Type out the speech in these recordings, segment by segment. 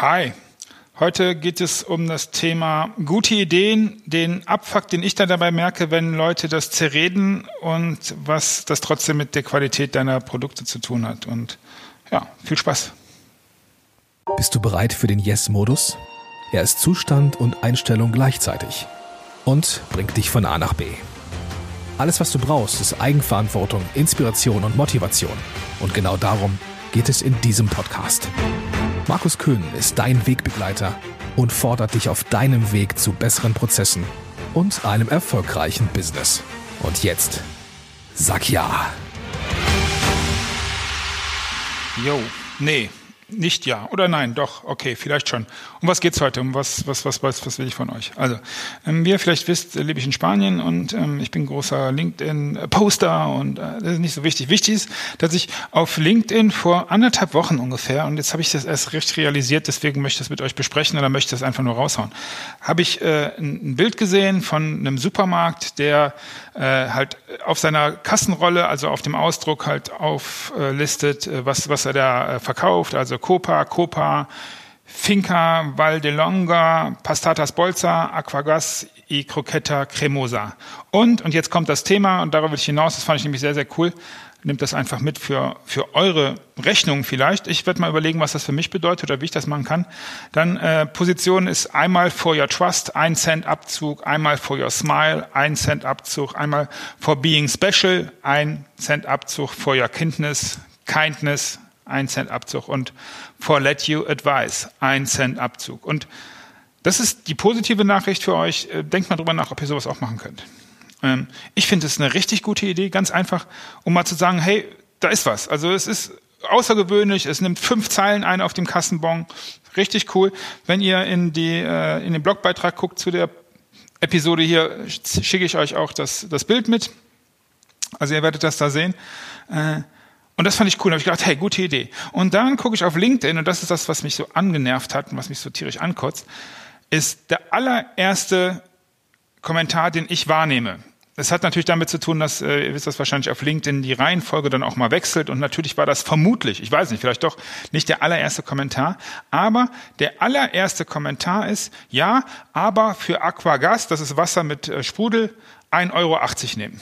Hi. Heute geht es um das Thema gute Ideen, den Abfuck, den ich dann dabei merke, wenn Leute das zerreden und was das trotzdem mit der Qualität deiner Produkte zu tun hat. Und ja, viel Spaß. Bist du bereit für den Yes-Modus? Er ist Zustand und Einstellung gleichzeitig und bringt dich von A nach B. Alles, was du brauchst, ist Eigenverantwortung, Inspiration und Motivation. Und genau darum geht es in diesem Podcast. Markus Köhn ist dein Wegbegleiter und fordert dich auf deinem Weg zu besseren Prozessen und einem erfolgreichen Business. Und jetzt sag ja. Jo, nee, nicht ja oder nein, doch, okay, vielleicht schon. Um was geht's heute? Um was, was, was, was, was will ich von euch? Also, ähm, wie ihr vielleicht wisst, lebe ich in Spanien und ähm, ich bin großer LinkedIn-Poster und äh, das ist nicht so wichtig. Wichtig ist, dass ich auf LinkedIn vor anderthalb Wochen ungefähr, und jetzt habe ich das erst recht realisiert, deswegen möchte ich das mit euch besprechen oder möchte das einfach nur raushauen, habe ich äh, ein Bild gesehen von einem Supermarkt, der äh, halt auf seiner Kassenrolle, also auf dem Ausdruck halt auflistet, äh, was, was er da äh, verkauft, also Copa, Copa, Finca Valdelonga, Pastatas Bolsa, Aquagas y Croqueta Cremosa. Und, und jetzt kommt das Thema, und darauf will ich hinaus, das fand ich nämlich sehr, sehr cool, Nehmt das einfach mit für, für eure Rechnung vielleicht. Ich werde mal überlegen, was das für mich bedeutet oder wie ich das machen kann. Dann äh, Position ist einmal for your trust, ein Cent Abzug, einmal for your smile, ein Cent Abzug, einmal for being special, ein Cent Abzug, for your kindness, kindness, ein Cent Abzug und for let you advise, ein Cent Abzug. Und das ist die positive Nachricht für euch. Äh, denkt mal drüber nach, ob ihr sowas auch machen könnt. Ähm, ich finde es eine richtig gute Idee, ganz einfach, um mal zu sagen, hey, da ist was. Also es ist außergewöhnlich, es nimmt fünf Zeilen ein auf dem Kassenbon. Richtig cool. Wenn ihr in, die, äh, in den Blogbeitrag guckt zu der Episode hier, schicke ich euch auch das, das Bild mit. Also ihr werdet das da sehen. Und das fand ich cool. Da habe ich gedacht, hey, gute Idee. Und dann gucke ich auf LinkedIn, und das ist das, was mich so angenervt hat und was mich so tierisch ankotzt, ist der allererste Kommentar, den ich wahrnehme. Das hat natürlich damit zu tun, dass, äh, ihr wisst das wahrscheinlich auf LinkedIn, die Reihenfolge dann auch mal wechselt. Und natürlich war das vermutlich, ich weiß nicht, vielleicht doch nicht der allererste Kommentar. Aber der allererste Kommentar ist, ja, aber für Aquagas, das ist Wasser mit äh, Sprudel, 1,80 Euro nehmen.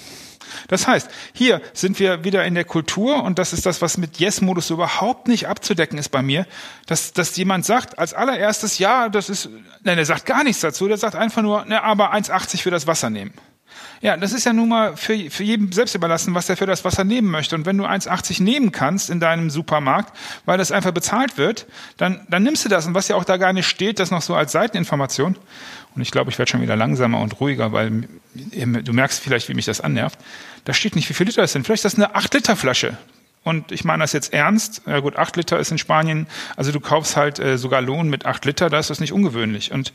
Das heißt, hier sind wir wieder in der Kultur und das ist das, was mit Yes-Modus überhaupt nicht abzudecken ist bei mir, dass, dass jemand sagt als allererstes, ja, das ist, nein, er sagt gar nichts dazu, der sagt einfach nur, ne, aber 1,80 für das Wasser nehmen. Ja, das ist ja nun mal für, für jeden selbst überlassen, was er für das Wasser nehmen möchte. Und wenn du 1,80 nehmen kannst in deinem Supermarkt, weil das einfach bezahlt wird, dann, dann nimmst du das. Und was ja auch da gar nicht steht, das noch so als Seiteninformation. Und ich glaube, ich werde schon wieder langsamer und ruhiger, weil du merkst vielleicht, wie mich das annervt. Da steht nicht, wie viel Liter es sind. Vielleicht ist das eine 8-Liter-Flasche. Und ich meine das jetzt ernst. Ja gut, 8 Liter ist in Spanien, also du kaufst halt äh, sogar Lohn mit 8 Liter, da ist das nicht ungewöhnlich. Und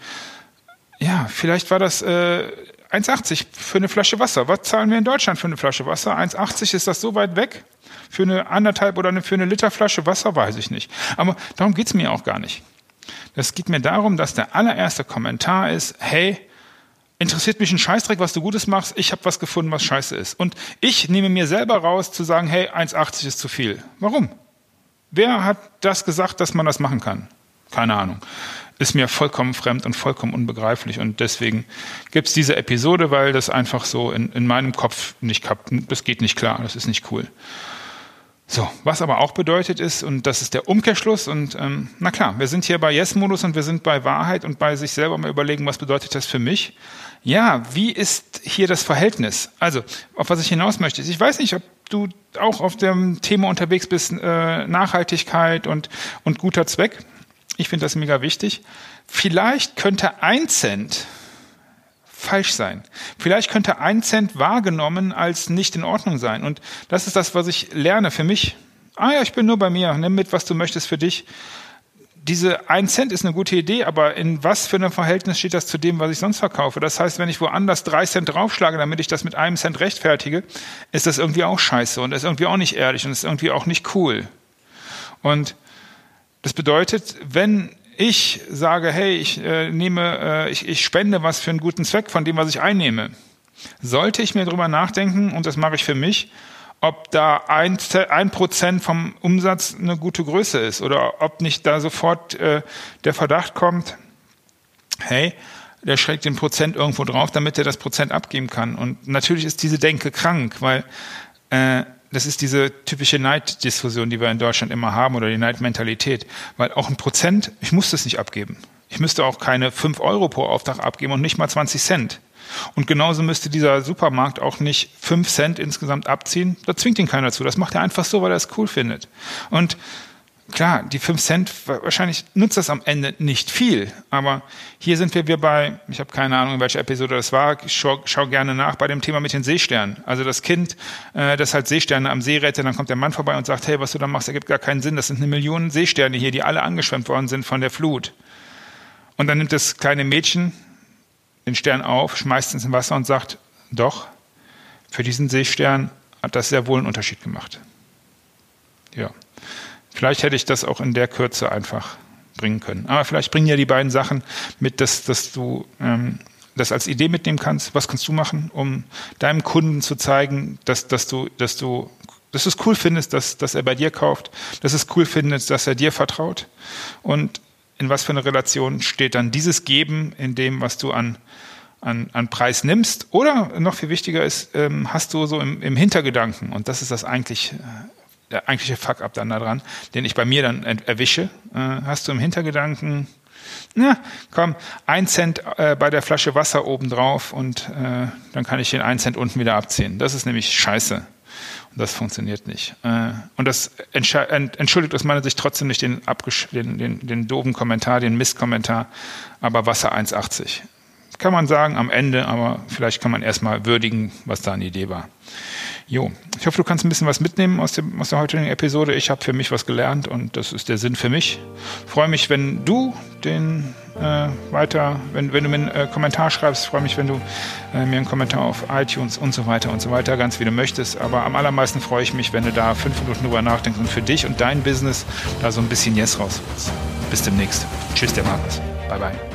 ja, vielleicht war das äh, 1,80 für eine Flasche Wasser. Was zahlen wir in Deutschland für eine Flasche Wasser? 1,80 ist das so weit weg? Für eine anderthalb oder eine, für eine Liter Flasche Wasser weiß ich nicht. Aber darum geht's mir auch gar nicht. Es geht mir darum, dass der allererste Kommentar ist, hey, interessiert mich ein Scheißdreck, was du Gutes machst, ich habe was gefunden, was scheiße ist. Und ich nehme mir selber raus zu sagen, hey, 1,80 ist zu viel. Warum? Wer hat das gesagt, dass man das machen kann? Keine Ahnung ist mir vollkommen fremd und vollkommen unbegreiflich. Und deswegen gibt es diese Episode, weil das einfach so in, in meinem Kopf nicht klappt. Das geht nicht klar, das ist nicht cool. So, was aber auch bedeutet ist, und das ist der Umkehrschluss, und ähm, na klar, wir sind hier bei Yes-Modus und wir sind bei Wahrheit und bei sich selber mal überlegen, was bedeutet das für mich? Ja, wie ist hier das Verhältnis? Also, auf was ich hinaus möchte, ich weiß nicht, ob du auch auf dem Thema unterwegs bist, äh, Nachhaltigkeit und, und guter Zweck. Ich finde das mega wichtig. Vielleicht könnte ein Cent falsch sein. Vielleicht könnte ein Cent wahrgenommen als nicht in Ordnung sein. Und das ist das, was ich lerne für mich. Ah ja, ich bin nur bei mir. Nimm mit, was du möchtest für dich. Diese ein Cent ist eine gute Idee, aber in was für einem Verhältnis steht das zu dem, was ich sonst verkaufe? Das heißt, wenn ich woanders drei Cent draufschlage, damit ich das mit einem Cent rechtfertige, ist das irgendwie auch scheiße und ist irgendwie auch nicht ehrlich und ist irgendwie auch nicht cool. Und das bedeutet, wenn ich sage, hey, ich äh, nehme, äh, ich, ich spende was für einen guten Zweck von dem, was ich einnehme, sollte ich mir darüber nachdenken, und das mache ich für mich, ob da ein, ein Prozent vom Umsatz eine gute Größe ist oder ob nicht da sofort äh, der Verdacht kommt, hey, der schlägt den Prozent irgendwo drauf, damit er das Prozent abgeben kann. Und natürlich ist diese Denke krank, weil äh, das ist diese typische Neiddiskussion, die wir in Deutschland immer haben oder die Neidmentalität. Weil auch ein Prozent, ich muss das nicht abgeben. Ich müsste auch keine fünf Euro pro Auftrag abgeben und nicht mal 20 Cent. Und genauso müsste dieser Supermarkt auch nicht fünf Cent insgesamt abziehen. Da zwingt ihn keiner zu. Das macht er einfach so, weil er es cool findet. Und klar, die fünf Cent, wahrscheinlich nutzt das am Ende nicht viel. Aber hier sind wir, wir bei, ich habe keine Ahnung, in welcher Episode das war, schau, schau gerne nach, bei dem Thema mit den Seesternen. Also das Kind, äh, das halt Seesterne am See rettet, dann kommt der Mann vorbei und sagt, hey, was du da machst, ergibt gar keinen Sinn. Das sind eine Million Seesterne hier, die alle angeschwemmt worden sind von der Flut. Und dann nimmt das kleine Mädchen den Stern auf, schmeißt ins Wasser und sagt, doch, für diesen Seestern hat das sehr wohl einen Unterschied gemacht. Ja. Vielleicht hätte ich das auch in der Kürze einfach bringen können. Aber vielleicht bringen ja die beiden Sachen mit, dass, dass du ähm, das als Idee mitnehmen kannst. Was kannst du machen, um deinem Kunden zu zeigen, dass, dass du, dass du, dass es cool findest, dass, dass er bei dir kauft, dass es cool findest, dass er dir vertraut und in was für eine Relation steht dann dieses Geben in dem, was du an, an, an Preis nimmst? Oder noch viel wichtiger ist, ähm, hast du so im, im Hintergedanken, und das ist das eigentlich, äh, der eigentliche Fuck-up dann daran, den ich bei mir dann erwische, äh, hast du im Hintergedanken, na, komm, ein Cent äh, bei der Flasche Wasser oben drauf und äh, dann kann ich den ein Cent unten wieder abziehen. Das ist nämlich scheiße. Und das funktioniert nicht. Äh, und das entschuldigt aus meiner Sicht trotzdem nicht den, den, den, den doofen Kommentar, den Mistkommentar, aber Wasser 1,80. Kann man sagen am Ende, aber vielleicht kann man erstmal würdigen, was da eine Idee war. Jo, ich hoffe, du kannst ein bisschen was mitnehmen aus, dem, aus der heutigen Episode. Ich habe für mich was gelernt und das ist der Sinn für mich. Freue mich, wenn du den äh, weiter, wenn, wenn du mir einen äh, Kommentar schreibst. Freue mich, wenn du äh, mir einen Kommentar auf iTunes und so weiter und so weiter, ganz wie du möchtest. Aber am allermeisten freue ich mich, wenn du da fünf Minuten drüber nachdenkst und für dich und dein Business da so ein bisschen Yes rausholst. Bis demnächst. Tschüss, der Markus. Bye, bye.